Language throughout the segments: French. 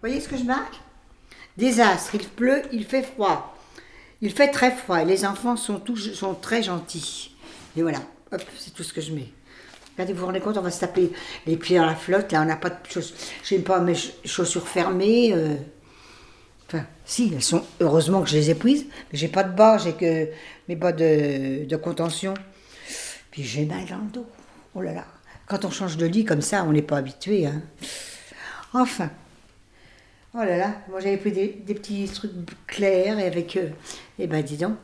voyez ce que je marque? Désastre, il pleut, il fait froid. Il fait très froid et les enfants sont, tous, sont très gentils. Et voilà, hop, c'est tout ce que je mets. Regardez, vous vous rendez compte, on va se taper les pieds dans la flotte. Là, on n'a pas de chaussures. J'ai pas mes chaussures fermées. euh. Enfin, si, elles sont. Heureusement que je les ai prises. Mais j'ai pas de bas, j'ai que mes bas de, de contention. Puis j'ai mal dans le dos. Oh là là. Quand on change de lit comme ça, on n'est pas habitué. Hein. Enfin. Oh là là, moi j'avais pris des, des petits trucs clairs et avec. Euh, eh ben dis donc.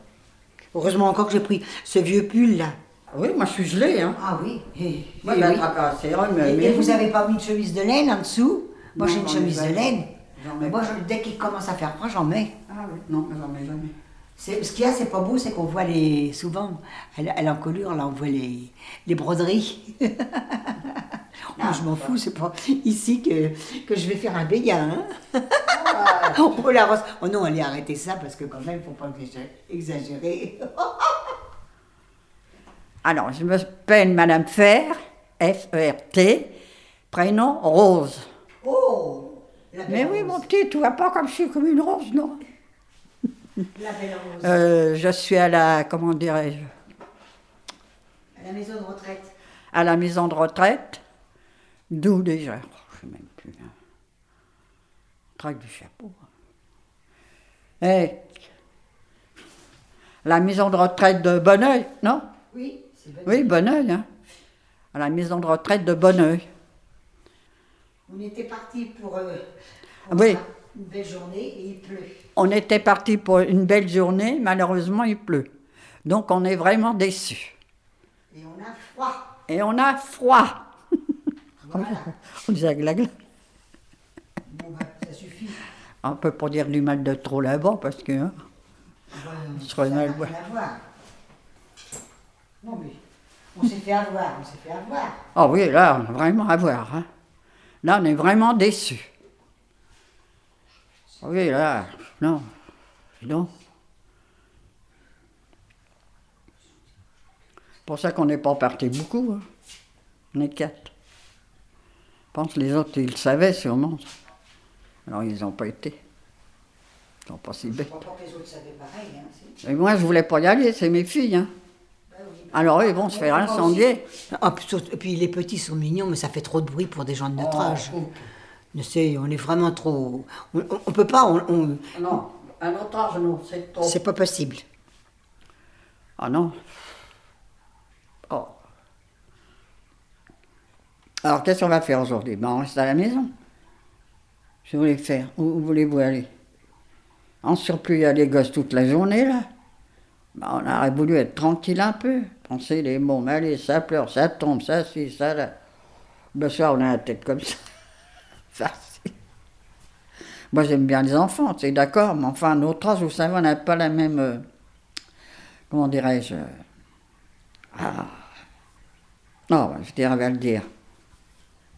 Heureusement encore que j'ai pris ce vieux pull là. Oui, moi je suis gelée. Hein. Ah oui. Et, Moi, et oui. mais- Et- vous avez pas mis de chemise de laine en dessous? Moi j'ai une chemise de laine. Moi je- dès qu'il commence à faire froid, j'en mets. Ah oui, non, j'en mets jamais. Ce qu'il y a, c'est pas beau, c'est qu'on voit les. Souvent, à l'encolure, là, on voit les, les broderies. Moi, je m'en fous, c'est pas ici que, que je vais faire un béguin. Hein oh, la rose. Oh non, allez arrêter ça, parce que quand même, faut pas exagérer-. Alors, je m'appelle Madame Fer, F-E-R-T, prénom Rose. Oh La belle Mais oui, rose. mon petit, tu vois pas comme je suis comme une rose, non? La belle rose. Euh, Je suis à la, comment dirais-je, À la maison de retraite. à la maison de retraite, d'où déjà, je sais même plus. Hein. Traque du chapeau. Eh, la maison de retraite de Bonneuil, non? Oui, c'est bon. Oui, Bonneuil, hein. À la maison de retraite de Bonneuil. On était parti pour, euh, Ah oui. une belle journée et il pleut. On était parti pour une belle journée, malheureusement il pleut. Donc on est vraiment déçus. Et on a froid. Et on a froid. Voilà. On disait gla gla. bon, bah, ça suffit. On peut pas dire du mal de trop là-bas parce que. hein, Voilà, se ferait ça mal, n'a ouais. rien à voir. Non, mais on s'est fait avoir, on s'est fait avoir. Ah oui, là, on a vraiment à voir. hein. Là, on est vraiment déçus. Ah Oui, là, non. Non. C'est pour ça qu'on n'est pas parti beaucoup. hein. On est quatre. Je pense que les autres, ils le savaient sûrement. Alors, ils n'ont pas été. Ils sont pas si Je bêtes. crois pas que les autres savaient pareil. Hein, Et moi, je voulais pas y aller, c'est mes filles. hein. Bah oui. Alors, eux, ils vont se faire incendier. Ah, puis surtout- et puis les petits sont mignons, mais ça fait trop de bruit pour des gens de notre Oh, âge. oh. Je sais, on est vraiment trop. On, on- on peut pas, on, on- Non, à notre âge, non, c'est trop. c'est pas possible. Ah non. Oh. Alors, qu'est-ce qu'on va faire aujourd'hui? Ben, On reste à la maison. Je voulais faire. Où, voulez-vous aller? En surplus, il y a les gosses toute la journée, là. Ben, on aurait voulu être tranquille un peu. Penser les mots, mais allez, ça pleure, ça tombe, ça, ci, ça, là. Le soir, on a la tête comme ça. Facile. Moi, j'aime bien les enfants, c'est d'accord, mais enfin, notre âge, vous savez, on n'a pas la même. euh, comment dirais-je euh, Ah. Non, je dirais, on va le dire.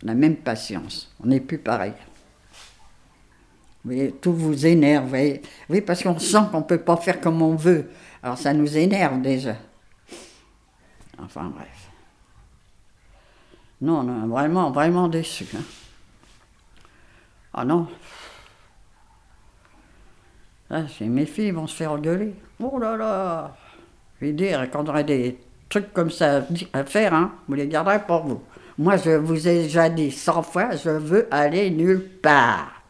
La même patience. On n'est plus pareil. Vous voyez, tout vous énerve. Oui, parce qu'on sent qu'on ne peut pas faire comme on veut. Alors ça nous énerve déjà. Enfin bref. Non, vraiment, vraiment déçus. hein. Ah non. Là, c'est mes filles vont se faire engueuler. Oh là là Je vais dire, quand on aurait des trucs comme ça à faire, hein, vous les garderez pour vous. Moi, je vous ai déjà dit cent fois, je veux aller nulle part.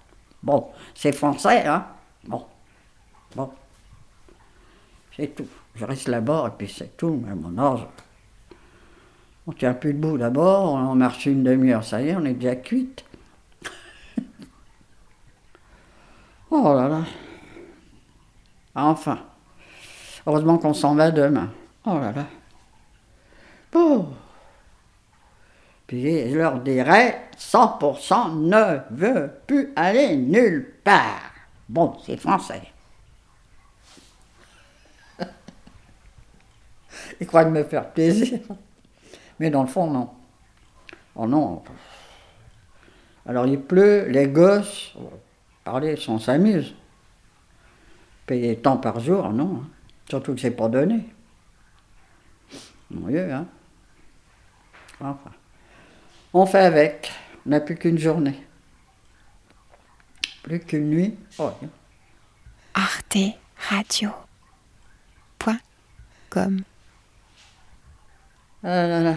Bon, c'est français, hein? Bon. Bon. C'est tout. Je reste là-bas et puis c'est tout, mais mon âge. On tient plus debout d'abord, on marche une demi-heure, ça y est, on est déjà cuite. oh là là. Enfin. Heureusement qu'on s'en va demain. Oh là là. Bon. Puis je leur dirais 100% ne veut plus aller nulle part. Bon, c'est français. Ils croient me faire plaisir. Mais dans le fond, non. Oh non. Alors il pleut, les gosses, parler, on s'amuse. Payer tant par jour, non. hein. Surtout que c'est pas donné. Mon Dieu, hein. Enfin. On fait avec. On n'a plus qu'une journée. Plus qu'une nuit. Oh, Arte Radio. Point com. Ah là là.